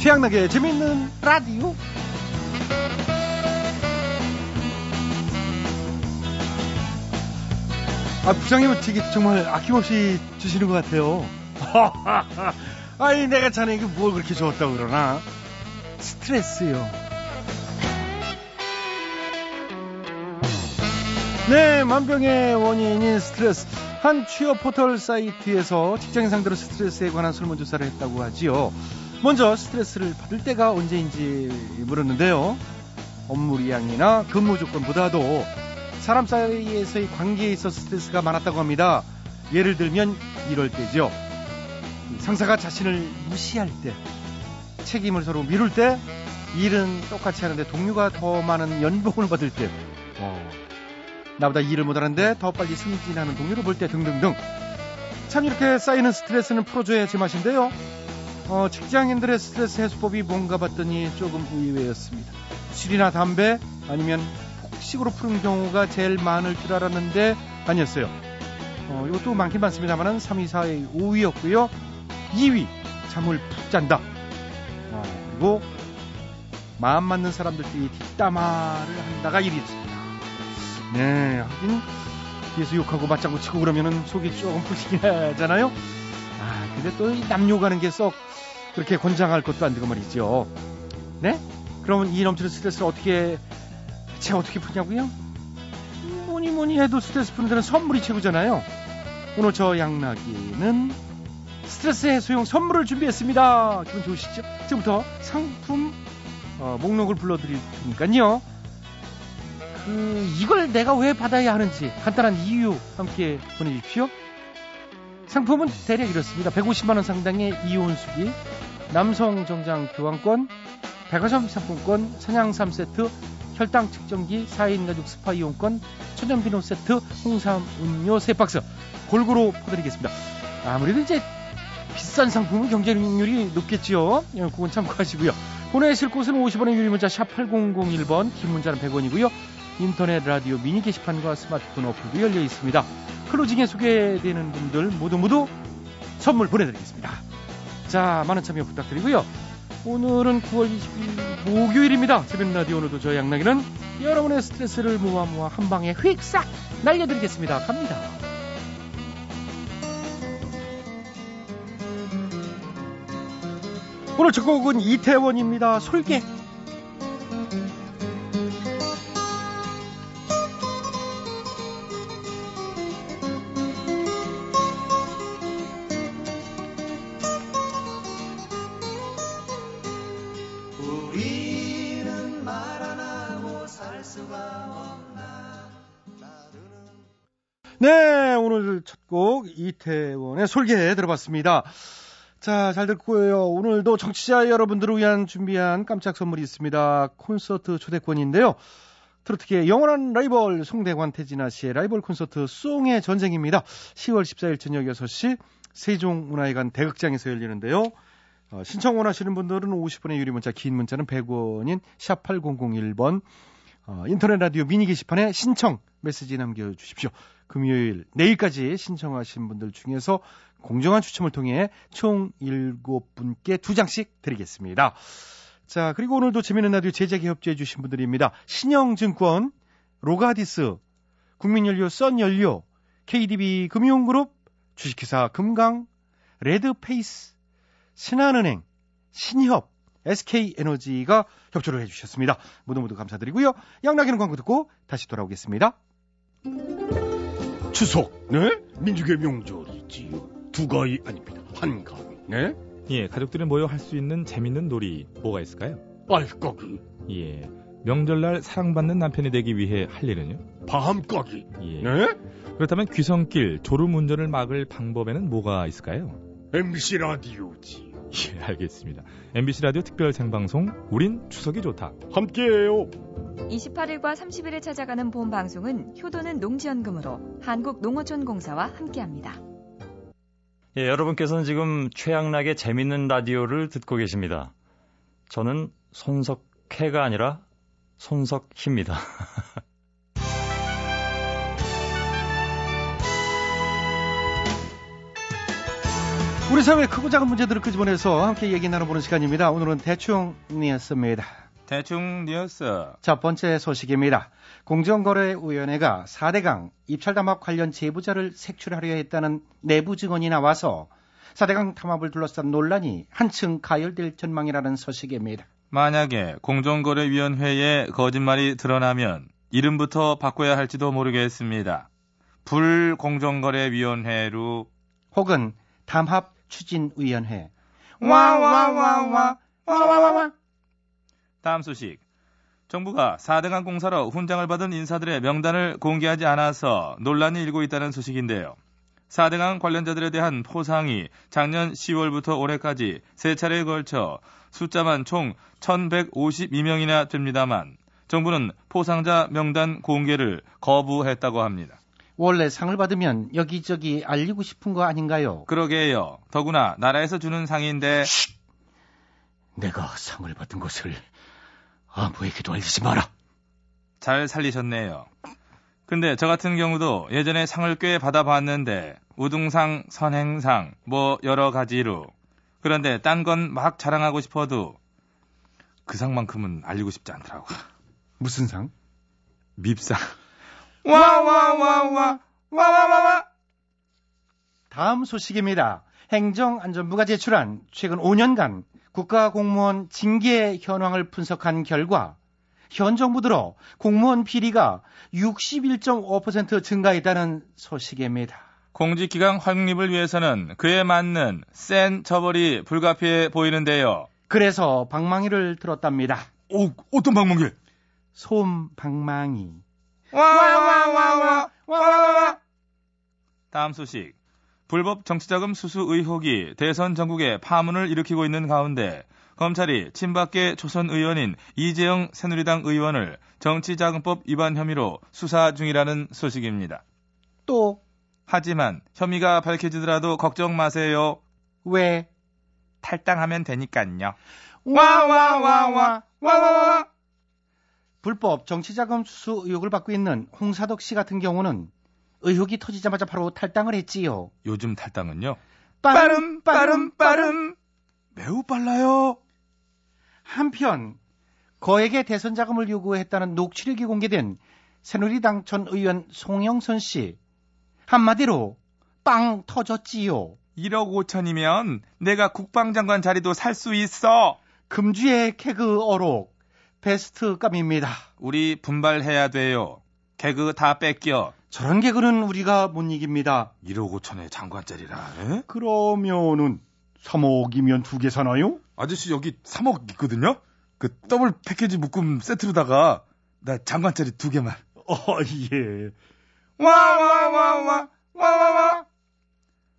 최양락의 재밌는 라디오. 아, 부장님은 되게 정말 아낌없이 주시는 것 같아요. 아니, 내가 자네에게 뭘 그렇게 줬다고 그러나? 스트레스요. 네, 만병의 원인인 스트레스. 한 취업 포털 사이트에서 직장인 상대로 스트레스에 관한 설문조사를 했다고 하지요. 먼저 스트레스를 받을 때가 언제인지 물었는데요. 업무량이나 근무 조건보다도 사람 사이에서의 관계에 있어 스트레스가 많았다고 합니다. 예를 들면 이럴 때죠. 상사가 자신을 무시할 때, 책임을 서로 미룰 때, 일은 똑같이 하는데 동료가 더 많은 연봉을 받을 때, 어, 나보다 일을 못하는데 더 빨리 승진하는 동료를 볼 때 등등등. 참 이렇게 쌓이는 스트레스는 풀어줘야 제맛인데요. 어, 직장인들의 스트레스 해소법이 뭔가 봤더니 조금 의외였습니다. 술이나 담배 아니면 폭식으로 푸는 경우가 제일 많을 줄 알았는데 아니었어요. 어, 이것도 많긴 많습니다만은 3위, 4위, 5위였고요. 2위 잠을 푹 잔다. 어, 그리고 마음 맞는 사람들끼리 뒷담화를 한다가 1위였습니다. 네, 하긴 뒤에서 욕하고 맞장구 치고 그러면은 속이 조금 푸시긴 하잖아요. 아, 근데 또 남욕 하는 게 썩 그렇게 권장할 것도 안 되고 말이죠. 네? 그러면 이 넘치는 스트레스를 어떻게 제가 어떻게 푸냐고요? 뭐니 뭐니 해도 스트레스 푸는 데는 선물이 최고잖아요. 오늘 저 양락이는 스트레스 해소용 선물을 준비했습니다. 기분 좋으시죠? 지금부터 상품 어, 목록을 불러드릴 테니까요. 그 이걸 내가 왜 받아야 하는지 간단한 이유 함께 보내주십시오. 상품은 대략 이렇습니다. 150만 원 상당의 이온수기, 남성 정장 교환권, 백화점 상품권, 사냥 3세트, 혈당 측정기, 4인 가족 스파 이용권, 천연 비누 세트, 홍삼 음료 3박스 골고루 퍼드리겠습니다. 아무래도 이제 비싼 상품은 경쟁률이 높겠지요. 예, 그건 참고하시고요. 보내실 곳은 50원의 유리 문자 샵 8001번, 긴 문자는 100원이고요. 인터넷 라디오 미니 게시판과 스마트폰 어플도 열려 있습니다. 클로징에 소개되는 분들 모두 모두 선물 보내드리겠습니다. 자, 많은 참여 부탁드리고요. 오늘은 9월 20일 목요일입니다. 재밌는 라디오 오늘도 저희 양락이는 여러분의 스트레스를 모아 모아 한 방에 휙싹 날려드리겠습니다. 갑니다. 오늘 첫 곡은 이태원입니다. 솔개. 네, 오늘 첫 곡 이태원의 솔개 들어봤습니다. 자, 잘 듣고요. 오늘도 정치자 여러분들을 위한 준비한 깜짝 선물이 있습니다. 콘서트 초대권인데요. 트로트계 영원한 라이벌 송대관 태진아 씨의 라이벌 콘서트 송의 전쟁입니다. 10월 14일 저녁 6시 세종문화회관 대극장에서 열리는데요. 어, 신청 원하시는 분들은 50분의 유리 문자, 긴 문자는 100원인 샵 8001번 어, 인터넷 라디오 미니 게시판에 신청 메시지 남겨주십시오. 금요일 내일까지 신청하신 분들 중에서 공정한 추첨을 통해 총 7분께 2장씩 드리겠습니다. 자, 그리고 오늘도 재미있는 라디오 제작에 협조해 주신 분들입니다. 신영증권, 로가디스, 국민연료 썬연료, KDB 금융그룹, 주식회사 금강, 레드페이스, 신한은행, 신협, SK에너지가 협조를 해주셨습니다. 모두 모두 감사드리고요. 양락이는 광고 듣고 다시 돌아오겠습니다. 추석, 네? 민족의 명절이지요. 두 가위 아닙니다. 한 가위, 네? 예, 가족들이 모여 할 수 있는 재밌는 놀이 뭐가 있을까요? 빨까기, 예, 명절날 사랑받는 남편이 되기 위해 할 일은요? 밤까기, 예. 네? 그렇다면 귀성길 졸음 운전을 막을 방법에는 뭐가 있을까요? MBC 라디오지. 예, 알겠습니다. MBC 라디오 특별 생방송 우린 추석이 좋다. 함께해요. 28일과 30일에 찾아가는 본 방송은 효도는 농지연금으로 한국농어촌공사와 함께합니다. 예, 여러분께서는 지금 최양락의 재밌는 라디오를 듣고 계십니다. 저는 손석해가 아니라 손석희입니다. 우리 사회의 크고 작은 문제들을 끄집어내서 함께 얘기 나눠보는 시간입니다. 오늘은 대충 뉴스입니다. 대충 뉴스. 첫 번째 소식입니다. 공정거래위원회가 4대강 입찰 담합 관련 제보자를 색출하려 했다는 내부 증언이 나와서 4대강 담합을 둘러싼 논란이 한층 가열될 전망이라는 소식입니다. 만약에 공정거래위원회에 거짓말이 드러나면 이름부터 바꿔야 할지도 모르겠습니다. 불공정거래위원회로 혹은 담합 추진위원회. 와와와 와와와와 다음 소식. 정부가 4대강 공사로 훈장을 받은 인사들의 명단을 공개하지 않아서 논란이 일고 있다는 소식인데요. 4대강 관련자들에 대한 포상이 작년 10월부터 올해까지 세 차례에 걸쳐 숫자만 총 1,152명이나 됩니다만 정부는 포상자 명단 공개를 거부했다고 합니다. 원래 상을 받으면 여기저기 알리고 싶은 거 아닌가요? 그러게요. 더구나 나라에서 주는 상인데 내가 상을 받은 것을 아무에게도 알리지 마라. 잘 살리셨네요. 근데 저 같은 경우도 예전에 상을 꽤 받아봤는데 우등상, 선행상 뭐 여러 가지로 그런데 딴 건 막 자랑하고 싶어도 그 상만큼은 알리고 싶지 않더라고. 무슨 상? 밉상. 와 와 와 와 와 와 와와 다음 소식입니다. 행정안전부가 제출한 최근 5년간 국가 공무원 징계 현황을 분석한 결과 현 정부 들어 공무원 비리가 61.5% 증가했다는 소식입니다. 공직기강 확립을 위해서는 그에 맞는 센 처벌이 불가피해 보이는데요. 그래서 방망이를 들었답니다. 오, 어떤 방망이? 솜 방망이. 와와와와와와와 다음 소식. 불법 정치자금 수수 의혹이 대선 전국에 파문을 일으키고 있는 가운데 검찰이 친박계 초선 의원인 이재영 새누리당 의원을 정치자금법 위반 혐의로 수사 중이라는 소식입니다. 또 하지만 혐의가 밝혀지더라도 걱정 마세요. 왜? 탈당하면 되니깐요. 와와와와 와와와 불법 정치자금 수수 의혹을 받고 있는 홍사덕 씨 같은 경우는 의혹이 터지자마자 바로 탈당을 했지요. 요즘 탈당은요? 빠름 빠름 빠름 매우 빨라요. 한편 거액의 대선 자금을 요구했다는 녹취록이 공개된 새누리당 전 의원 송영선 씨 한마디로 빵 터졌지요. 1억 5천이면 내가 국방장관 자리도 살 수 있어. 금주의 개그 어록 베스트감입니다. 우리 분발해야 돼요. 개그 다 뺏겨. 저런 개그는 우리가 못 이깁니다. 1억 5천에 장관짜리라. 에? 그러면은 3억이면 두 개 사나요? 아저씨 여기 3억 있거든요. 그 더블 패키지 묶음 세트로다가 나 장관짜리 두 개만. 어, 예. 와와와와 와와와.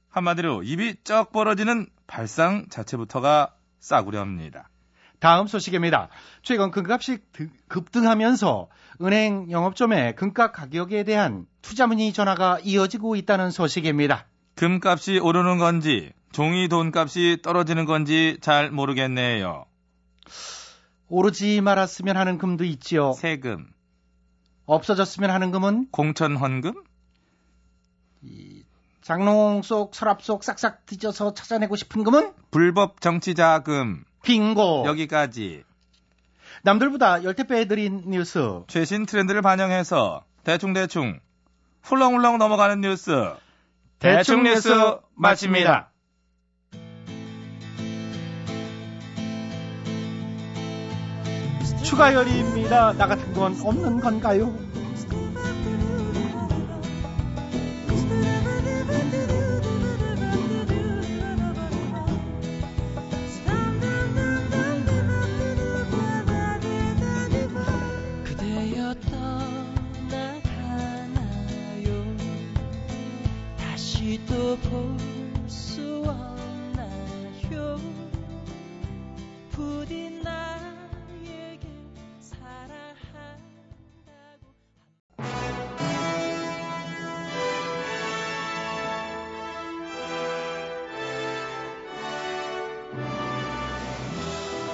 한마디로 입이 쩍 벌어지는 발상 자체부터가 싸구려입니다. 다음 소식입니다. 최근 금값이 드- 급등하면서 은행 영업점의 금값 가격에 대한 투자문의 전화가 이어지고 있다는 소식입니다. 금값이 오르는 건지 종이 돈값이 떨어지는 건지 잘 모르겠네요. 오르지 말았으면 하는 금도 있지요. 세금, 없어졌으면 하는 금은 공천 헌금, 장롱 속 서랍 속 싹싹 뒤져서 찾아내고 싶은 금은 불법 정치 자금 빙고. 여기까지 남들보다 열대 배 드린 뉴스. 최신 트렌드를 반영해서 대충대충 훌렁훌렁 넘어가는 뉴스 대충 뉴스 마칩니다. 추가열입니다. 나 같은 건 없는 건가요?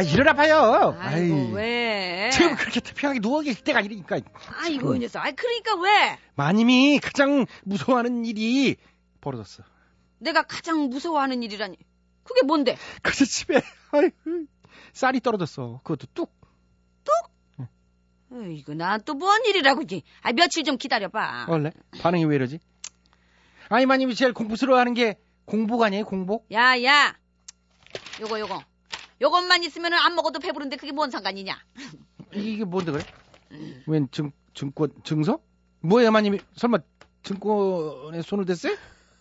아, 일어나 봐요. 아이고 왜? 지금 그렇게 태평하게 누워 계실 때가 아니니까. 아이고 이 녀석. 아 그러니까 왜? 마님이 가장 무서워하는 일이 벌어졌어. 내가 가장 무서워하는 일이라니. 그게 뭔데? 그저 집에, 아이고, 쌀이 떨어졌어. 그것도 뚝. 이거 난 또 뭔 일이라고 지 아 며칠 좀 기다려봐. 원래? 반응이 왜 이러지? 아이, 마님이 제일 공부스러워하는 게 공복 아니에요, 공복? 야 야. 요거 요거. 요것만 있으면 안 먹어도 배부른데 그게 뭔 상관이냐? 이게 뭔데 그래? 웬 증, 증권, 증서? 뭐예요, 마님이? 설마 증권에 손을 댔어요?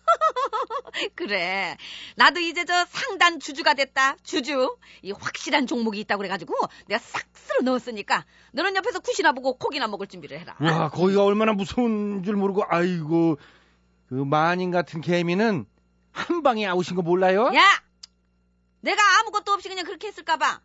그래. 나도 이제 저 상단 주주가 됐다. 주주. 이 확실한 종목이 있다고 그래가지고 내가 싹 쓸어 넣었으니까 너는 옆에서 굿이나 보고 고기나 먹을 준비를 해라. 와, 거기가 얼마나 무서운 줄 모르고, 아이고, 그 마님 같은 개미는 한 방에 아우신 거 몰라요? 야! 내가 아무것도 없이 그냥 그렇게 했을까봐.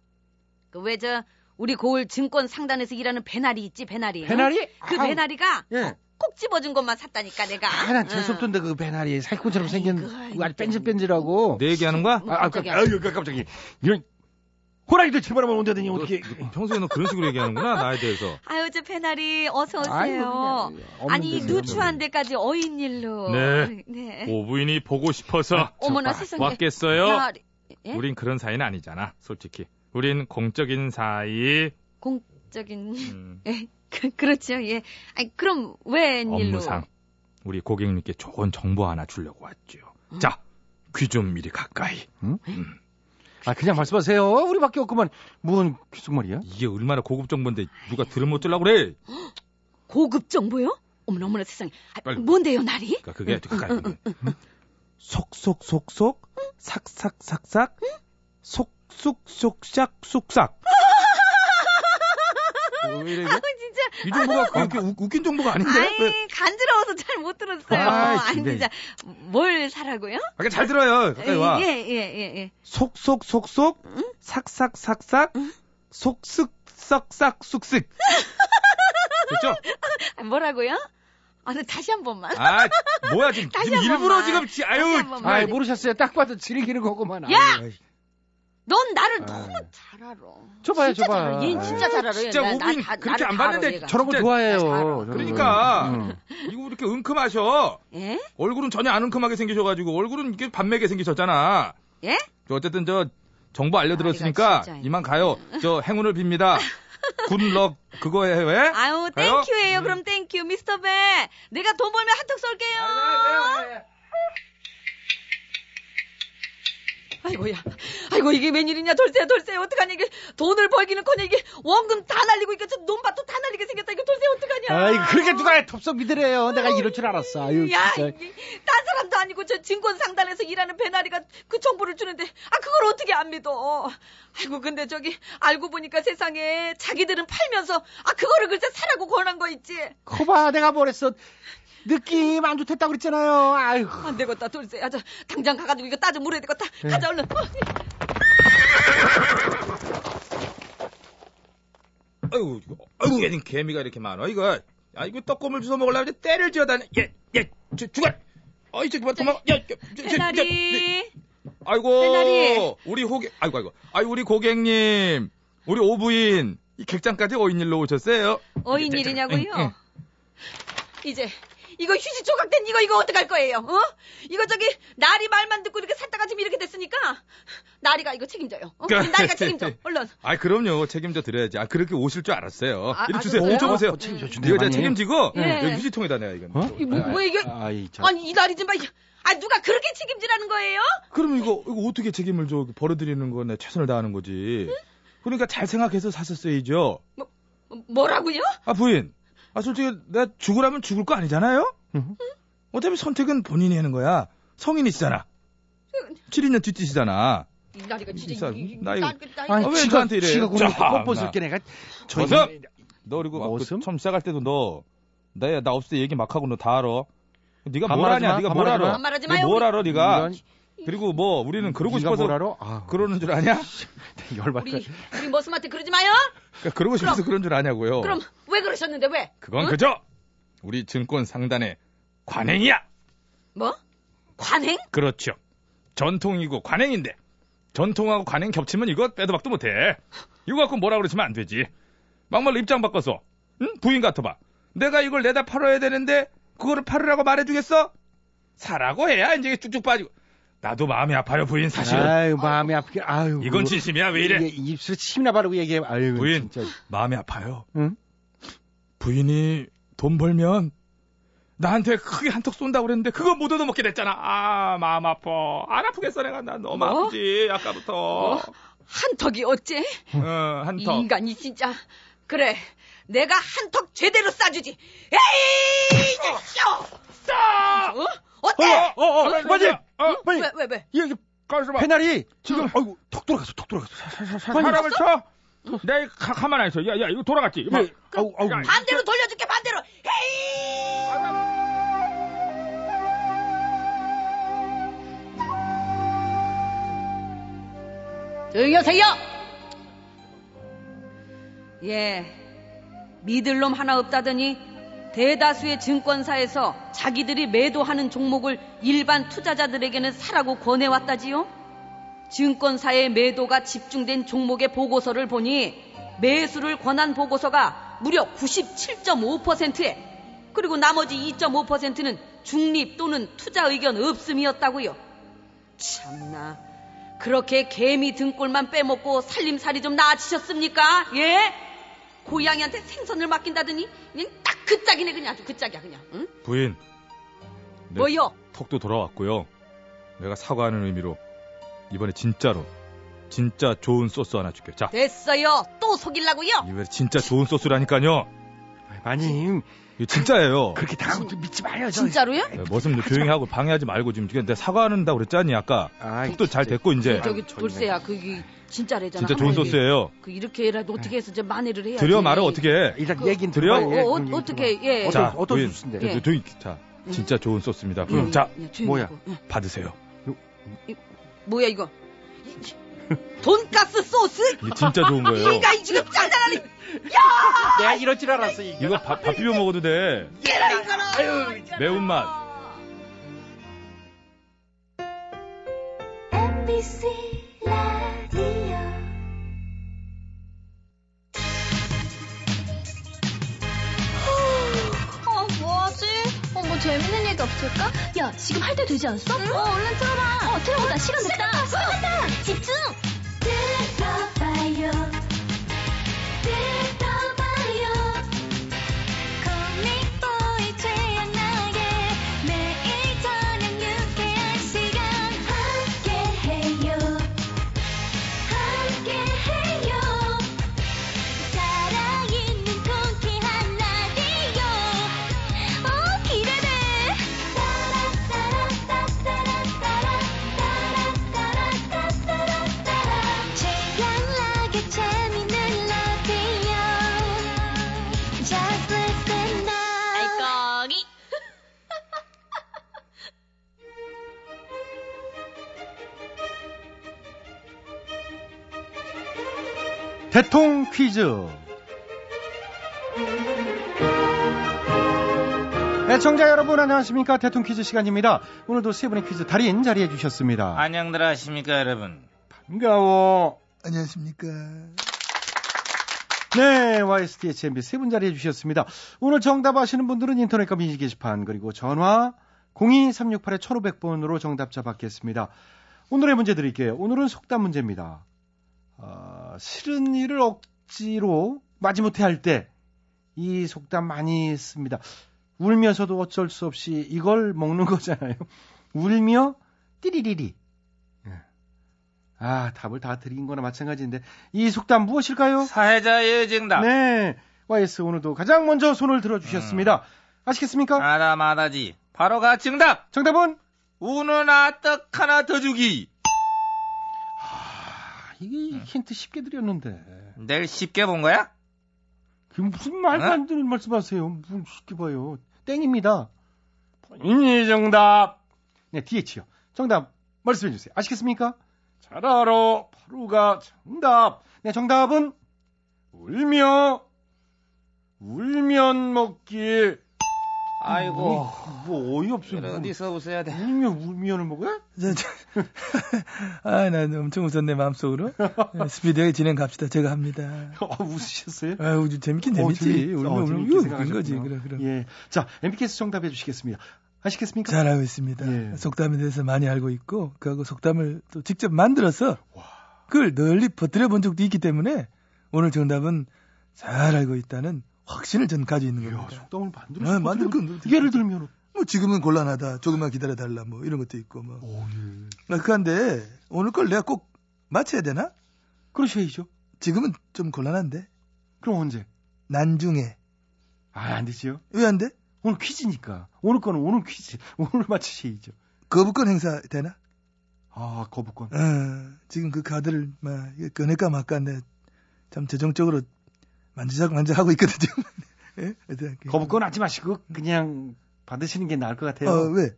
그 왜 저 우리 고을 증권 상단에서 일하는 배나리 있지 배나리. 응? 배나리? 그 아우, 배나리가 예. 콕 집어준 것만 샀다니까 내가. 아, 난 응. 재수없던데, 그 배나리. 사기꾼처럼 생긴, 아주 뺀질뺀질하고. 내 얘기하는 거야? 뭐, 아, 아, 깜짝이야. 아유, 깜짝이야. 이런, 호랑이들 집어넣으면 온다더니, 어떻게. 평소에 너 그런 식으로 얘기하는구나 나에 대해서. 아유 저 배나리 어서 오세요. 아이고, 아니 누추한 데까지 어인 일로. 네. 네. 오부인이 보고 싶어서 어머나 저, 세상에. 왔겠어요? 배나리. 예? 우린 그런 사이는 아니잖아, 솔직히. 우린 공적인 사이. 공적인. 음, 예, 그, 그렇죠. 예. 아니 그럼 웬일로? 업무상 우리 고객님께 좋은 정보 하나 주려고 왔죠. 자, 귀 좀 미리 가까이. 아, 그냥 말씀하세요. 우리밖에 없구만. 뭔 귓속말이야? 이게 얼마나 고급 정보인데 누가 들으면 어쩌려고 그래? 고급 정보요? 어머나 어머나 세상에. 아, 빨리. 뭔데요 날이? 그러니까 그게 가까이. 속속속속, 삭삭삭삭, 속쑥속샥 쑥삭. 왜 이래, 이게? 아 진짜. 이 정보가 그렇게 웃- 웃긴 정보가 아닌데? 왜? 아이 간지러워서 잘 못 들었어요. 아이, 아니. 진짜 뭘 사라고요? 아, 잘 들어요. 가까이 와. 예 예 예 예. 속속속속, 삭삭삭삭, 속쓱 썩싹 쑥쓱. 됐죠? 아, 뭐라고요? 아, 네, 다시 한 번만. 아, 뭐야 지금, 다시 지금 한 일부러 번만. 지금 아유. 아이, 모르셨어요. 딱 봐도 즐기는 거구만. 야! 넌 나를 아이. 너무 잘 알아. 줘봐요, 진짜 줘봐. 잘 알아. 얘는 진짜 잘 알아. 진짜 나- 다- 그렇게 안다 봤는데 알아. 저런 거 좋아해요. 그러니까. 음. 이거 이렇게 은큼하셔. 예? 얼굴은 전혀 안 은큼하게 생기셔가지고 얼굴은 이게 반맥에 생기셨잖아. 예? 저 어쨌든 저 정보 알려드렸으니까 아. 이만 가요. 저 행운을 빕니다. Good luck 그거에 왜? 아유? Thank you예요. 음. 그럼 Thank you. 미스터 배. 내가 돈 벌면 한턱 쏠게요. 아 이고야. 아이고 이게 웬일이냐 돌쇠야 돌쇠 어떡하냐 이게 돈을 벌기는커녕 이게 원금 다 날리고 이게 저 논밭도 다 날리게 생겼다 이거 돌쇠 어떡하냐. 아이, 그렇게 누가 덥석 믿으래요. 내가 이럴 줄 알았어. 아유, 야, 진짜. 이게 딴 사람도 아니고 저 증권 상단에서 일하는 배나리가 그 정보를 주는데 아 그걸 어떻게 안 믿어? 아이고 근데 저기 알고 보니까 세상에 자기들은 팔면서 아 그거를 글쎄 사라고 권한 거 있지. 거봐, 내가 뭐랬어. 느낌 안 좋댔다고 그랬잖아요. 아유. 안 되겠다 돌쇠. 아저 당장 가가지고 이거 따져 물어야 되겠다. 네. 가자 얼른. 어, 아이고, 이거, 아이고, 얘는 개미가 이렇게 많아, 이거. 아, 이거 떡고물 주워 먹으려고 이제 때를 지어다니. 예, 예, 주, 주가! 어이, 저기 봐, 도망, 야, 야, 저, 저, 저, 저, 배나리. 아이고, 배나리. 우리 호객, 아이고, 아이고, 아이 우리 고객님, 우리 오부인, 이 객장까지 어인일로 오셨어요? 어인일이냐고요? 응, 응. 이제 이거 휴지 조각된 이거 이거 어떡할 거예요? 어? 이거 저기 나리 말만 듣고 이렇게 샀다가 지금 이렇게 됐으니까 나리가 이거 책임져요. 어? 그- 나리가 책임져. 얼른. 아, 그럼요. 책임져 드려야지. 아, 그렇게 오실 줄 알았어요. 아, 이리 아, 주세요. 줘 보세요. 어, 책임져 준대, 이거 제가. 책임지고 예. 여기 휴지통에다 내요, 이건. 어? 이 뭐, 뭐 이게 아이, 참. 아니 이 나리 좀 봐. 아 누가 그렇게 책임지라는 거예요? 그럼 이거 이거 어떻게 책임을 져? 벌어드리는 건내 최선을 다하는 거지. 그러니까 잘 생각해서 샀었어야죠. 뭐, 뭐라고요? 아 부인, 아 솔직히 내가 죽으라면 죽을 거 아니잖아요. 응. 어차피 선택은 본인이 하는 거야. 성인이시잖아. 7인년 뒷짓이잖아. 이 나리가 진짜 이- 이- 나 이거- 나- 아니, 아, 왜 지가, 저한테 이래? 지가 자, 뻔뻔스럽게 내가. 저희 어서! 너 그리고 아, 그? 처음 시작할 때도 너, 나, 나 없을 때 얘기 막 하고 너 다 알아. 네가 뭘 아냐? 마, 네가 뭘 알아? 마. 반말하지 네가 마요, 뭘 우리. 알아? 네가 그리고 뭐 우리는 그러고 네가 싶어서 뭘 알아? 아, 그러는 줄 아냐? 열받다. 우리 우리 머슴한테 그러지 마요. 그러니까 그러고 싶어서 그런 줄 아냐고요. 그럼 왜 그러셨는데 왜? 그건 응? 그저 우리 증권 상단의 관행이야. 뭐? 관행? 그렇죠. 전통이고 관행인데 전통하고 관행 겹치면 이거 빼도 박도 못해. 이거 갖고 뭐라 그러시면 안 되지. 막말로 입장 바꿔서 응? 부인 같아봐. 내가 이걸 내다 팔아야 되는데 그거를 팔으라고 말해주겠어? 사라고 해야 이제 쭉쭉 빠지고. 나도 마음이 아파요 부인 사실. 아유 마음이 아프게. 아유. 이건 진심이야 왜 이래? 이게 입술에 침이나 바르고 얘기해. 아유 부인. 진짜. 마음이 아파요. 응? 부인이 돈 벌면 나한테 크게 한턱 쏜다고 그랬는데 그거 못 얻어먹게 됐잖아. 아 마음 아파. 안 아프겠어 내가 난 너무 뭐? 아프지 아까부터. 뭐? 한턱이 어째? 어, 이 한턱. 인간이 진짜. 그래. 내가 한턱 제대로 쏴주지. 에이! 어, 싸! 어? 어때? 어, 어, 어, 빨리, 어, 빨리. 왜, 왜, 왜? 이게 가서 봐. 배날이 지금 아이고 턱 돌아갔어, 턱 돌아갔어. 사- 사- 사- 사람을 쳐? 내가 가, 가만 안 있어. 야, 야, 이거 돌아갔지. 이거 봐. 예, 아우, 아우. 야, 반대로 돌려줄게, 반대로! 에이! 조용히 하세요! 예, 믿을 놈 하나 없다더니 대다수의 증권사에서 자기들이 매도하는 종목을 일반 투자자들에게는 사라고 권해왔다지요? 증권사의 매도가 집중된 종목의 보고서를 보니 매수를 권한 보고서가 무려 97.5%에 그리고 나머지 2.5%는 중립 또는 투자 의견 없음이었다고요. 참나 그렇게 개미 등골만 빼먹고 살림살이 좀 나아지셨습니까? 예? 고양이한테 생선을 맡긴다더니 그냥 딱 그 짝이네 그냥 아주 그 짝이야 그냥 응? 부인. 네, 뭐요? 턱도 돌아왔고요. 내가 사과하는 의미로 이번에 진짜로 진짜 좋은 소스 하나 줄게. 자, 됐어요 또 속일라고요? 이번에 진짜 좋은 소스라니까요. 마님 이거 진짜예요. 그렇게 당하고 좀 믿지. 저. 진짜로요? 네, 머슴 조용히 하고 방해하지 말고 지금 내가 사과한다고 그랬잖니 아까. 아이, 턱도 잘. 됐고 이제 저기 돌쇠야 그게 진짜래잖아 진짜 좋은 한번 소스예요. 그 이렇게라도 어떻게 해서 좀 만회를 해야지 드려 말을 어떻게 해? 일단 그- 얘기는 드려? 어, 어, 어 떻게, 들어봐. 예. 자, 어떤. 소스인데? 예. 저, 자 진짜 좋은 소스입니다. 예, 자 예, 뭐야? 받으세요. 뭐야 이거 돈가스 소스? 이게 진짜 좋은 거예요. 이가 이 지금 장난하니 내가 이럴 줄 알았어. 이게. 이거 밥, 밥 비벼 먹어도 돼. 깨라 이거라 아유, 매운맛. MBC 라디오 어, 뭐하지? 어, 뭐 재밌는 얘기 없을까? 야, 지금 할 때 되지 않았어? 어, 얼른 틀어봐. 어, 틀어보자. 시간 됐다. 시간 됐다. 집중! 대통 퀴즈. 애청자 여러분 안녕하십니까 대통 퀴즈 시간입니다. 오늘도 세 분의 퀴즈 달인 자리해 주셨습니다. 안녕들 하십니까 여러분. 반가워. 안녕하십니까. 네, YSTHMB 세 분 자리해 주셨습니다. 오늘 정답 아시는 분들은 인터넷과 미니 게시판 그리고 전화 02368-1500번으로 정답자 받겠습니다. 오늘의 문제 드릴게요. 오늘은 속담 문제입니다. 어, 싫은 일을 억지로 마지못해 할 때 이 속담 많이 씁니다. 울면서도 어쩔 수 없이 이걸 먹는 거잖아요. 울며 띠리리리. 예. 아, 답을 다 드린 거나 마찬가지인데 이 속담 무엇일까요? 사회자의 정답. 네. YS 오늘도 가장 먼저 손을 들어 주셨습니다. 아시겠습니까? 아다마다지. 바로가 정답. 정답은 우는 아떡 하나 더 주기. 아, 이게 힌트 쉽게 드렸는데. 내일 쉽게 본 거야? 그 무슨 말도 어? 안 되는 말씀하세요. 무슨 쉽게 봐요. 땡입니다. 본인이 정답. 네, DH요. 정답 말씀해 주세요. 아시겠습니까? 잘 알아. 바로가 정답. 네, 정답은 울며 울면 먹기. 아이고. 뭐, 뭐 어이없어. 어디서 웃어야 돼? 울면 울면을 먹어요? 저, 아, 나 엄청 웃었네, 마음속으로. 네, 스피디하게 진행 갑시다. 제가 합니다. 아, 웃으셨어요? 아, 우 재밌긴 어, 재밌지. 재밌- 울면 어, 울면 이거 웃긴. 거지. 그래, 그래. 예. 자, MBK에서 정답해 주시겠습니다. 아시겠습니까? 잘 알고 있습니다. 예. 속담에 대해서 많이 알고 있고, 그하고 속담을 또 직접 만들어서 그걸 널리 퍼뜨려 본 적도 있기 때문에 오늘 정답은 잘 알고 있다는 확신을 가지고 있는 야, 겁니다. 속담을 만들 아, 만들 건 예를 들면 뭐 지금은 곤란하다. 조금만 기다려 달라. 뭐 이런 것도 있고 뭐. 오, 예. 아, 그런데 오늘 걸 내가 꼭 맞춰야 되나? 그러셔야죠. 지금은 좀 곤란한데. 그럼 언제? 난중에. 아, 안 되지요. 왜 안 돼? 오늘 퀴즈니까. 오늘 거는 오늘 퀴즈. 오늘 맞추셔야죠. 거부권 행사 되나? 아, 거부권. 어, 지금 그 카드를 막 꺼낼까 말까 한데 참 재정적으로 만지작 만지하고 있거든 지금. 예? 거부권 하지 마시고 그냥 받으시는 게 나을 것 같아요. 어, 왜?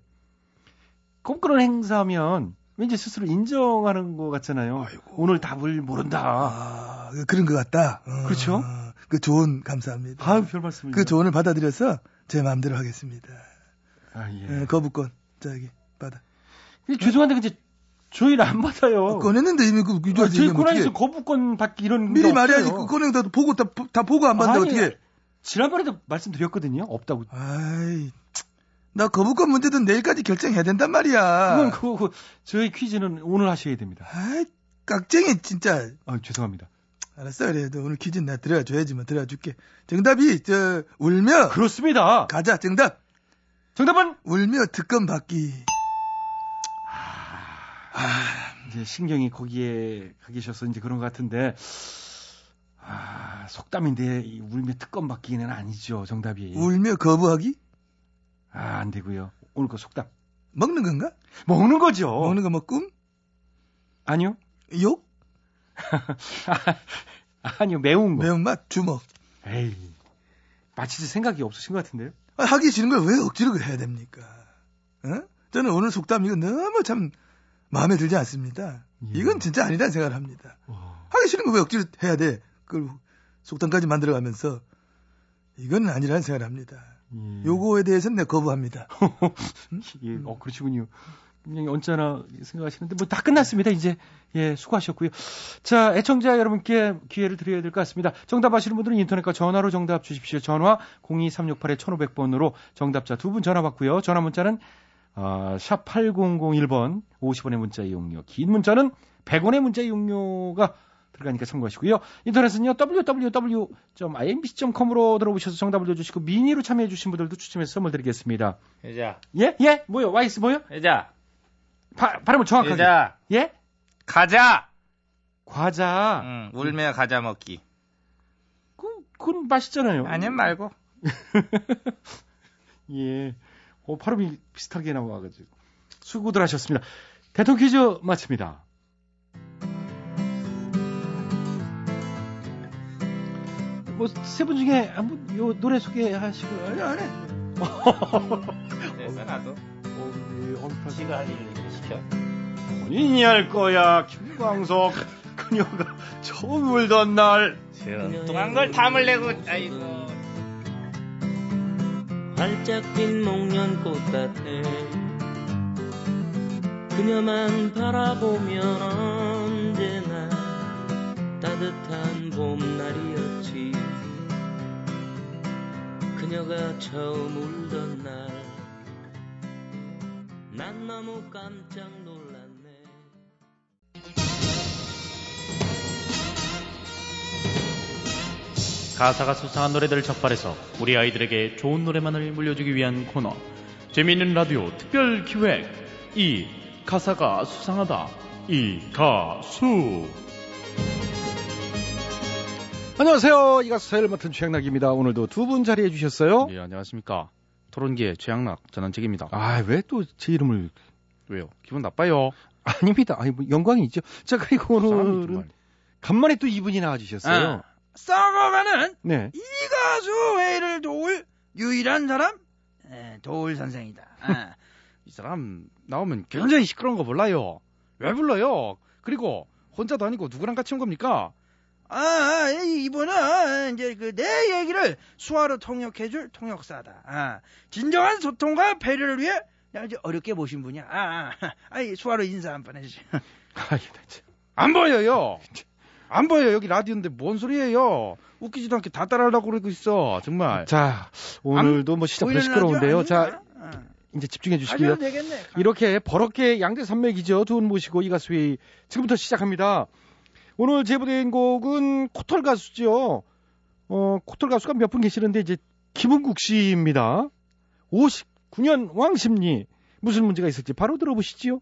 거부권을 행사하면 왠지 스스로 인정하는 것 같잖아요. 아이고. 오늘 답을 모른다. 아, 그- 그런 것 같다. 어, 그렇죠? 그 조언 감사합니다. 아유, 별 말씀을. 그 조언을 받아들여서 제 마음대로 하겠습니다. 아, 예. 예, 거부권 저기 받아. 근데 죄송한데 근데 저희는 안 받아요. 꺼냈는데 이미 그 아, 유저 저희 고난에서 거부권 받기 이런 미리 게 말해야지. 그 꺼낸 다 보고 다, 다 보고 안 받는데 아니, 어떻게? 지난번에도 말씀드렸거든요. 없다고. 아이, 나 거부권 문제도 내일까지 결정해야 된단 말이야. 그건 그거 그, 저희 퀴즈는 오늘 하셔야 됩니다. 아이, 깍쟁이 진짜. 아, 죄송합니다. 알았어 그래도 오늘 퀴즈 나 들어가 줘야지 뭐 들어가 줄게. 정답이 저 울며 그렇습니다. 가자 정답. 정답은 울며 특검 받기. 이제 신경이 거기에 가 계셔서 이제 그런 것 같은데 아, 속담인데 이 울며 특검 받기는 아니죠. 정답이. 울며 거부하기? 아, 안 되고요. 오늘 그 속담. 먹는 건가? 먹는 거죠. 먹는 거 뭐 꿈? 아니요. 욕? 아니요. 매운 거. 매운맛? 주먹. 에이. 마치 생각이 없으신 것 같은데요. 아, 하기 싫은 걸 왜 억지로 그 해야 됩니까? 어? 저는 오늘 속담 이거 너무 참 마음에 들지 않습니다. 예. 이건 진짜 아니라는 생각을 합니다. 와. 하기 싫은 거 왜 억지로 해야 돼? 그걸 속담까지 만들어가면서 이건 아니라는 생각을 합니다. 예. 요거에 대해서는 내가 거부합니다. 예, 어, 그러시군요. 굉장히 언짢아 생각하시는데, 뭐 다 끝났습니다, 이제. 예, 수고하셨고요. 자, 애청자 여러분께 기회를 드려야 될 것 같습니다. 정답 아시는 분들은 인터넷과 전화로 정답 주십시오. 전화 02368-1500번으로 정답자 두 분 전화 받고요. 전화 문자는, 아, 샵 8001번 50원의 문자 이용료. 긴 문자는 100원의 문자 이용료가 들어가니까 참고하시고요. 인터넷은요, www.imbc.com으로 들어오셔서 정답을 넣어주시고, 미니로 참여해주신 분들도 추첨해서 선물 드리겠습니다. 여자, 예? 예? 뭐요? 와이스 뭐요? 여자, 바, 발음을 정확하게. 여자, 예? 가자. 과자. 응, 울며 가자 먹기. 그, 그건 맛있잖아요. 아니면 말고. 예. 어, 발음이 비슷하게 나와가지고. 수고들 하셨습니다. 대통령 퀴즈 마칩니다. 뭐, 세 분 중에 한 분, 요 노래 소개하시고. 아니, 안 해. 그래서 나도 어, 예, 어, 지가 할 일을 시켜. 본인이 할 거야, 김광석. 그녀가 처음 울던 날. 뚱한 걸 담을 내고, 아이고. 활짝 핀 목련꽃 같아. 그녀만 바라보면 언제나 따뜻한 봄날이었지. 그녀가 처음 울던 날 난 너무 깜짝 놀랐 가사가 수상한 노래들을 적발해서 우리 아이들에게 좋은 노래만을 물려주기 위한 코너 재미있는 라디오 특별 기획 이 가사가 수상하다 이 가수 안녕하세요. 이 가수 사회를 맡은 최양락입니다. 오늘도 두 분 자리해 주셨어요. 네 안녕하십니까 토론계 최양락 전원책입니다 아, 왜 또 제 이름을. 왜요 기분 나빠요 아닙니다. 아니, 뭐 영광이죠. 자, 그리고 오늘은 간만에 또 이분이 나와주셨어요. 아, 썩어가는 네. 이 가수 회를 도울 유일한 사람 에, 도울 선생이다. 아, 이 사람 나오면 굉장히 시끄러운 거 몰라요. 왜 불러요? 그리고 혼자도 아니고 누구랑 같이 온 겁니까? 아, 아, 이- 이분은 이제 그 내 얘기를 수화로 통역해줄 통역사다. 아, 진정한 소통과 배려를 위해 아주 어렵게 모신 분이야. 아, 아, 아, 이 수화로 인사 한 번 해주세요. 안 보여요. 안 보여. 여기 라디오인데 뭔 소리예요? 웃기지도 않게 다 따라하려고 그러고 있어. 정말. 자, 오늘도 뭐 시작부터 시끄러운데요. 자, 이제 집중해 주시고요. 이렇게 버럭게 양대 산맥이죠. 두 분 모시고 이 가수의 지금부터 시작합니다. 오늘 제보된 곡은 코털 가수죠. 어, 코털 가수가 몇 분 계시는데 이제 김은국 씨입니다. 59년 왕십리 무슨 문제가 있을지 바로 들어보시지요. 모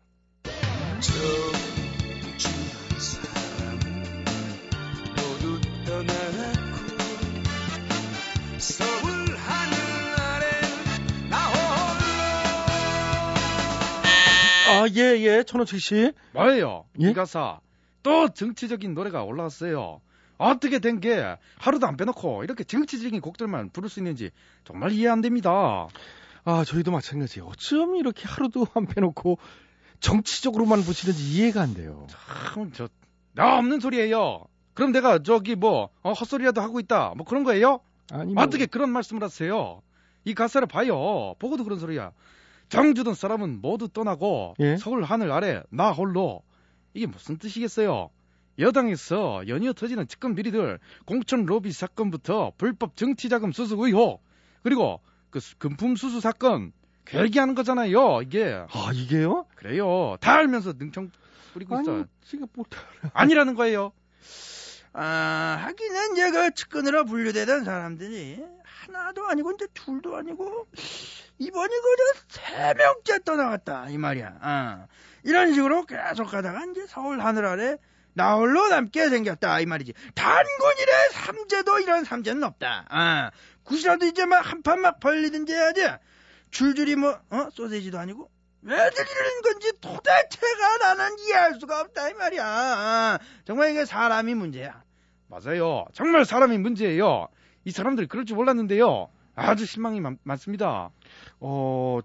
아, 예, 예. 천호철 씨. 뭐예요? 예? 이 가사. 또 정치적인 노래가 올라왔어요. 어떻게 된 게 하루도 안 빼놓고 이렇게 정치적인 곡들만 부를 수 있는지 정말 이해 안 됩니다. 아, 저희도 마찬가지예요. 어쩜 이렇게 하루도 안 빼놓고 정치적으로만 보시는지 이해가 안 돼요. 참, 저, 나 없는 소리예요. 그럼 내가 저기 뭐, 어, 헛소리라도 하고 있다. 뭐 그런 거예요? 아니, 뭐- 어떻게 그런 말씀을 하세요? 이 가사를 봐요. 보고도 그런 소리야. 정주던 사람은 모두 떠나고 예? 서울 하늘 아래 나 홀로 이게 무슨 뜻이겠어요? 여당에서 연이어 터지는 측근 비리들 공천 로비 사건부터 불법 정치자금 수수 의혹 그리고 그 수- 금품 수수 사건 괴기하는 거잖아요. 이게 아 이게요? 그래요. 다 알면서 능청 있어. 아니, 지금 뭐 아니라는 거예요. 아, 하기는 이제 그 측근으로 분류되던 사람들이 하나도 아니고 이제 둘도 아니고 이번이 그저 세 명째 떠나갔다 이 말이야. 아, 이런 식으로 계속 가다가 이제 서울 하늘 아래 나홀로 남게 생겼다 이 말이지. 단군이래 삼재도 이런 삼재는 없다. 아, 굿이라도 이제 막 한 판 막 벌리든지 해야지. 줄줄이 뭐 어? 소세지도 아니고 왜들 이러는 건지 도대체가 나는 이해할 수가 없다 이 말이야. 아, 정말 이게 사람이 문제야. 맞아요. 정말 사람이 문제예요. 이 사람들이 그럴 줄 몰랐는데요. 아주 실망이 많, 많습니다. 어,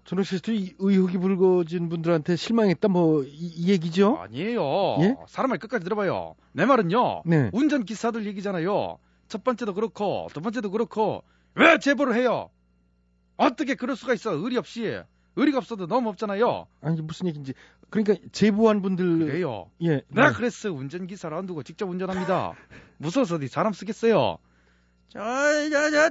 이 의혹이 불거진 분들한테 실망했다 뭐이 얘기죠? 아니에요. 예? 사람 말 끝까지 들어봐요. 내 말은요. 네. 운전 기사들 얘기잖아요. 첫 번째도 그렇고 두 번째도 그렇고 왜 제보를 해요? 어떻게 그럴 수가 있어? 의리 없이. 의리가 없어도 너무 없잖아요. 아니 무슨 얘기인지 그러니까 제보한 분들 그래요. 예. 내가 네. 그랬어. 운전기사를 안 두고 직접 운전합니다. 무서워서 어디 사람 쓰겠어요. 저, 저, 저,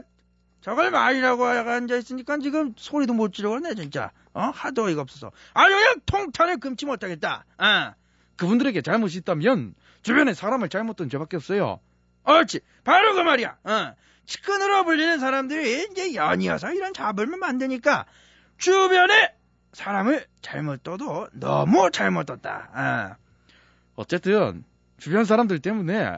저걸 말이라고 앉아 있으니까 지금 소리도 못 지르겠네, 진짜. 어? 하도 어이가 없어서. 아유, 그냥 통탄을 금치 못하겠다. 아. 그분들에게 잘못이 있다면 주변에 사람을 잘못 둔 죄밖에 없어요. 옳지. 바로 그 말이야. 어. 측근으로 불리는 사람들이 이제 연이어서 이런 잡을만 만드니까 주변에 사람을 잘못 둬도 너무 잘못 뒀다. 아. 어쨌든 주변 사람들 때문에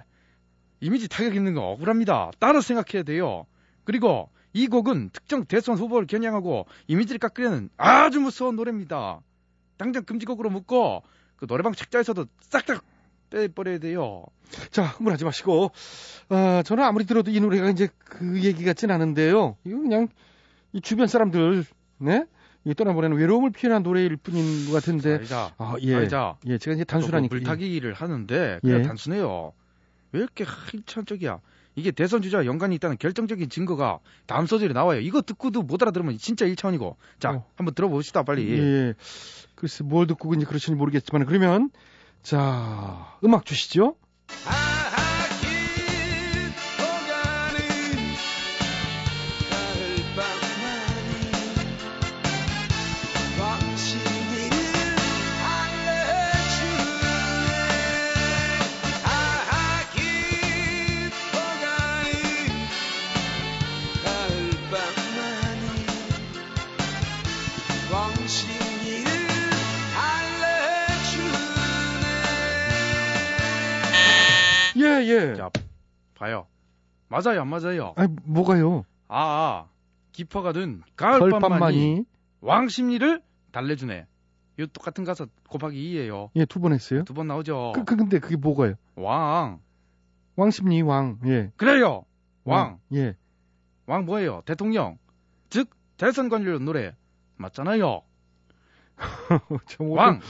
이미지 타격 있는 거 억울합니다. 따로 생각해야 돼요. 그리고 이 곡은 특정 대선 후보를 겨냥하고 이미지를 깎으려는 아주 무서운 노래입니다. 당장 금지곡으로 묶고 그 노래방 책자에서도 싹싹 빼버려야 돼요. 자, 흥분하지 마시고. 아, 저는 아무리 들어도 이 노래가 이제 그 얘기 같진 않은데요. 이거 그냥 이 주변 사람들, 네? 이 떠나보내는 외로움을 표현한 노래일 뿐인 것 같은데. 아이자, 아, 예. 아이자. 예, 제가 이제 단순하니까. 물타기를 하는데 그냥 예. 단순해요. 왜 이렇게 일차적이야? 이게 대선 주자와 연관이 있다는 결정적인 증거가 다음 소절에 나와요. 이거 듣고도 못 알아들으면 진짜 일차원이고. 자, 한번 들어봅시다, 빨리. 예. 글쎄, 뭘 듣고 이제 그러시는지 모르겠지만, 그러면, 자, 음악 주시죠. 예, 예. 자, 봐요. 맞아요, 안 맞아요? 아니, 뭐가요? 아, 깊어가 든 가을밤만이. 왕심리를 달래주네. 이 똑같은 가사 곱하기 2예요. 예, 두 번 했어요. 두 번 나오죠. 그, 그, 근데 그게 뭐가요? 왕. 왕십리 왕, 예. 그래요. 왕. 예. 왕 뭐예요? 대통령. 즉 대선 관련 노래 맞잖아요. 정 왕.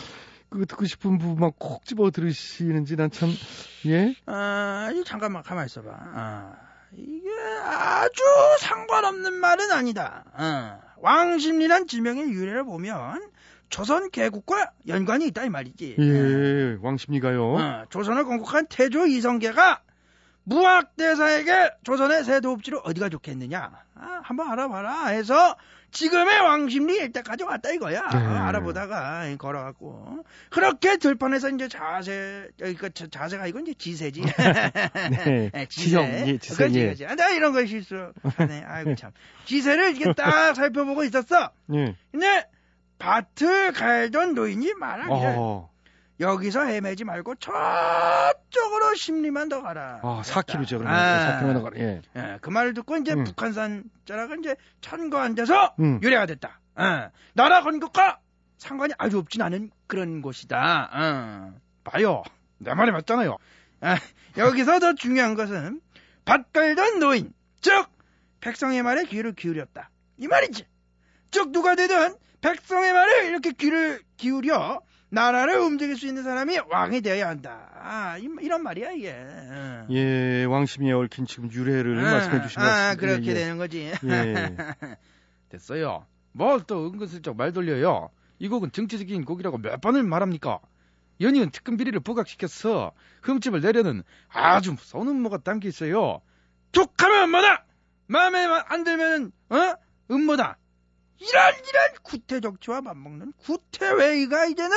그거 듣고 싶은 부분만 콕 집어 들으시는지 난 참, 예? 아, 이 잠깐만 가만 있어봐. 아, 이게 아주 상관없는 말은 아니다. 어, 왕십리란 지명의 유래를 보면 조선 개국과 연관이 있다 이 말이지. 예, 왕십리가요. 어, 조선을 건국한 태조 이성계가 무학대사에게 조선의 새 도읍지로 어디가 좋겠느냐? 아, 한번 알아봐라 해서 지금의 왕십리 일대까지 왔다 이거야. 네. 어, 알아보다가 걸어갖고 그렇게 들판에서 이제 자세, 어, 그 자- 자세가 이건 이제 지세지. 네, 예, 지형, 예, 지세, 그렇지, 예. 그렇지. 아, 나 이런 거 실수하네. 아이고 참. 지세를 이렇게 딱 살펴보고 있었어. 예. 근데 밭을 갈던 노인이 말하기를 어, 여기서 헤매지 말고 저쪽으로 십리만 더 가라. 아, 4km죠, 그러면. 아. 4km 나가라, 예. 예, 그 말을 듣고 이제 음. 북한산 자락은 이제 천거한 데서 음. 유래가 됐다. 예, 나라 건국과 상관이 아주 없진 않은 그런 곳이다. 어. 봐요. 내 말이 맞잖아요. 아, 여기서 더 중요한 것은 밭 갈던 노인, 즉 백성의 말에 귀를 기울였다. 이 말이지. 즉 누가 되든 백성의 말에 이렇게 귀를 기울여 나라를 움직일 수 있는 사람이 왕이 되어야 한다. 아, 이, 런 말이야 이게. 어. 예, 왕십리에 얽힌 지금 유래를 아, 말씀해 주신 것 아, 같습니다. 그렇게 예. 되는 거지. 예. 됐어요. 뭘 또 은근슬쩍 말 돌려요. 이 곡은 정치적인 곡이라고 몇 번을 말합니까? 연이은 특급 비리를 부각시켜서 흠집을 내려는 아주 무서운 음모가 담겨 있어요. 툭하면 음모다. 마음에 안 들면은 어 음모다. 이런 이런 구태 정치와 맞먹는 구태회의가 이제는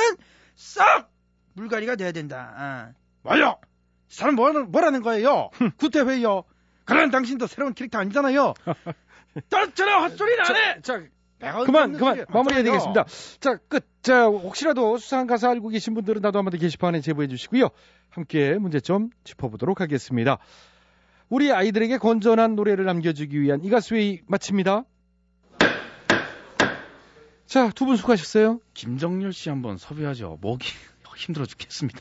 싹 물갈이가 돼야 된다. 아. 맞아. 이 사람 뭐라는, 뭐라는 거예요? 구태회의요. 그런 당신도 새로운 캐릭터 아니잖아요. 헛소리는 안 해. 자, 그만, 그만, 마무리해야. 되겠습니다. 자, 끝. 자, 혹시라도 수상한 가사 알고 계신 분들은 나도 한번 게시판에 제보해 주시고요. 함께 문제점 짚어보도록 하겠습니다. 우리 아이들에게 건전한 노래를 남겨주기 위한 이 가수의 마칩니다. 자, 두 분 수고하셨어요. 김정렬 씨 한번 섭외하죠. 목이 힘들어 죽겠습니다.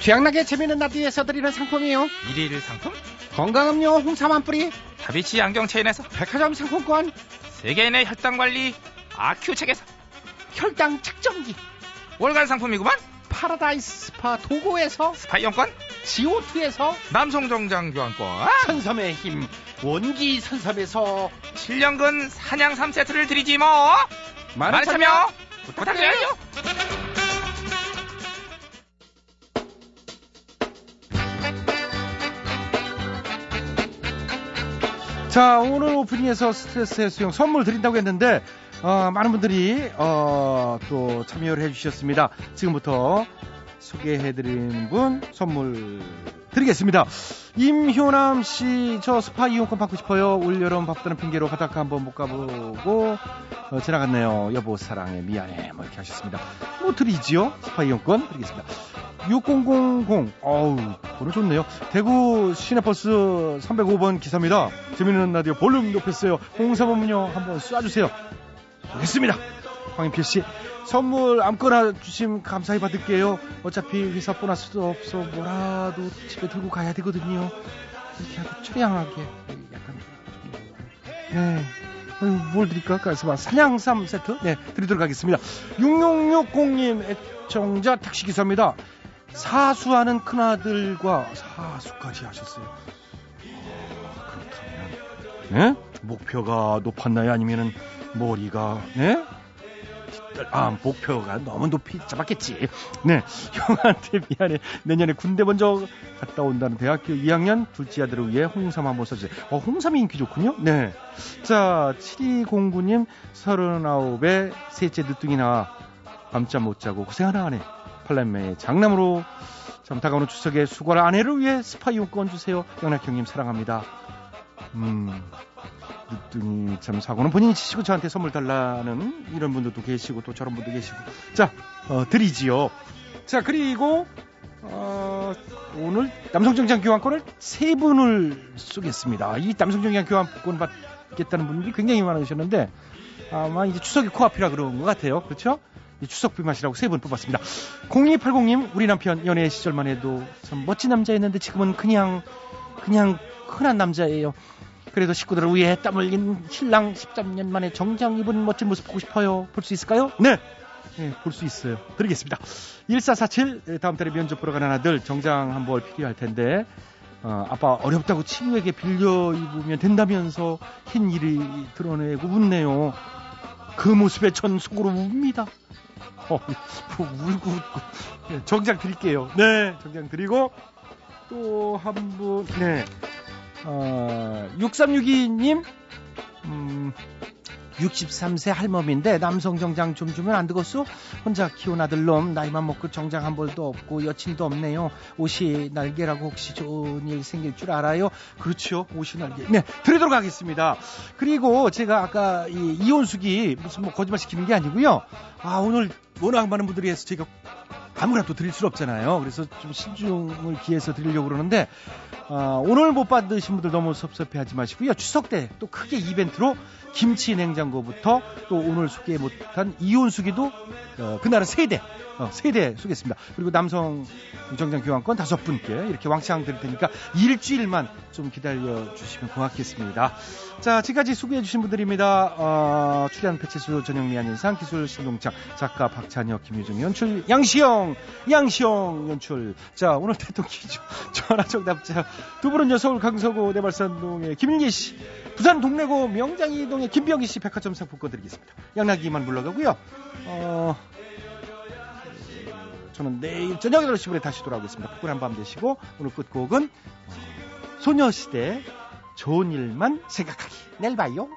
최양락의 재미있는 라디오에서 드리는 상품이요. 일일 상품? 건강음료 홍삼 한 뿌리, 다비치 안경 체인에서 백화점 상품권, 세계인의 혈당 관리 아큐첵에서 혈당 측정기, 월간 상품이구만. 파라다이스 스파 도고에서 스파 이용권, 지오투에서 남성 정장 교환권, 선섬의 힘 원기 선섬에서 7년근 사냥 3세트를 드리지 뭐. 많은 많은 참여 참여 부탁드려요. 자, 오늘 오프닝에서 스트레스 해소용 선물 드린다고 했는데, 어, 많은 분들이, 어, 또 참여를 해주셨습니다. 지금부터 소개해드리는 분 선물 드리겠습니다. 임효남 씨, 저 스파 이용권 받고 싶어요. 올여름 바쁘다는 핑계로 바닷가 한번 못 가보고, 어, 지나갔네요. 여보, 사랑해, 미안해. 뭐 이렇게 하셨습니다. 뭐 드리지요? 스파 이용권 드리겠습니다. 6000, 어우, 번호 좋네요. 대구 시내버스 305번 기사입니다. 재밌는 라디오 볼륨 높였어요. 홍사범은요, 한번 쏴주세요. 알겠습니다. 황인필 씨, 선물 아무거나 주시면 감사히 받을게요. 어차피 회사 보너스도 없어 뭐라도 집에 들고 가야 되거든요. 이렇게 아주 처량하게 약간 네. 뭘 드릴까? 그래서 막 사냥삼 세트 네 드리도록 하겠습니다. 6660님 애청자 택시기사입니다. 사수하는 큰아들과 사수까지 하셨어요. 어, 그렇다면 네? 목표가 높았나요? 아니면은 머리가 네? 아, 목표가 너무 높이 잡았겠지. 네, 형한테 미안해. 내년에 군대 먼저 갔다 온다는 대학교 2학년 둘째 아들을 위해 홍삼 한번 써주세요. 어, 홍삼이 인기 좋군요. 네. 자, 7209님, 39에 셋째 늦둥이 나와 밤잠 못 자고 고생 하나 하네. 팔남매의 장남으로 참 다가오는 추석에 수고할 아내를 위해 스파 이용권 주세요. 영락형님 사랑합니다. 음, 참 사고는 본인이 치시고 저한테 선물 달라는 이런 분들도 계시고 또 저런 분도 계시고. 자 어, 드리지요. 자 그리고 어, 오늘 남성정장 교환권을 세 분을 쏘겠습니다. 이 남성정장 교환권 받겠다는 분들이 굉장히 많으셨는데 아마 이제 추석이 코앞이라 그런 것 같아요. 그렇죠? 이 추석 비 맛이라고 세 분 뽑았습니다. 0280님 우리 남편 연애 시절만 해도 참 멋진 남자였는데 지금은 그냥 그냥 흔한 남자예요 그래도 식구들을 위해 땀 흘린 신랑 13년 만에 정장 입은 멋진 모습 보고 싶어요. 볼 수 있을까요? 네. 네, 볼수 있어요. 드리겠습니다. 1447 예, 다음 달에 면접 보러 가는 아들 정장 한 벌 필요할 텐데 어, 아빠 어렵다고 친구에게 빌려 입으면 된다면서 흰 일이 드러내고 웃네요. 그 모습에 전 속으로 웁니다. 어, 뭐 울고 웃고 네, 정장 드릴게요. 네, 정장 드리고 또 한 분, 네, 어, 6362님, 음, 63세 할멈인데 남성 정장 좀 주면 안 되겠소? 혼자 키운 아들놈 나이만 먹고 정장 한 벌도 없고 여친도 없네요. 옷이 날개라고 혹시 좋은 일 생길 줄 알아요? 그렇죠. 옷이 날개. 네, 드리도록 하겠습니다. 그리고 제가 아까 이 이혼숙이 무슨 뭐 거짓말 시키는 게 아니고요. 아 오늘 워낙 많은 분들이 해서 제가 아무나 또 드릴 수 없잖아요. 그래서 좀 신중을 기해서 드리려고 그러는데 아, 오늘 못 받으신 분들 너무 섭섭해하지 마시고요. 추석 때 또 크게 이벤트로 김치 냉장고부터 또 오늘 소개 못한 이온수기도 어, 그날은 세대 어, 세대 쏘겠습니다. 그리고 남성 정장 교환권 다섯 분께 이렇게 왕창 드릴 테니까 일주일만 좀 기다려 주시면 고맙겠습니다. 자, 지금까지 소개해 주신 분들입니다. 어, 출연 배치수 전영미 안윤상 기술 신동창 작가 박찬혁 김유정 연출 양시영 양시영 연출 자 오늘 대통 퀴즈 전화 정답자 두 분은요 서울 강서구 내발산동의 김일기 씨 부산 동래구 명장이동의 김병기 씨 백화점 상품권 드리겠습니다. 양락이만 물러가고요. 어, 저는 내일 저녁 8시 분에 다시 돌아오겠습니다. 푸근한 밤 되시고 오늘 끝곡은 어, 소녀시대 좋은 일만 생각하기. 내일 봐요.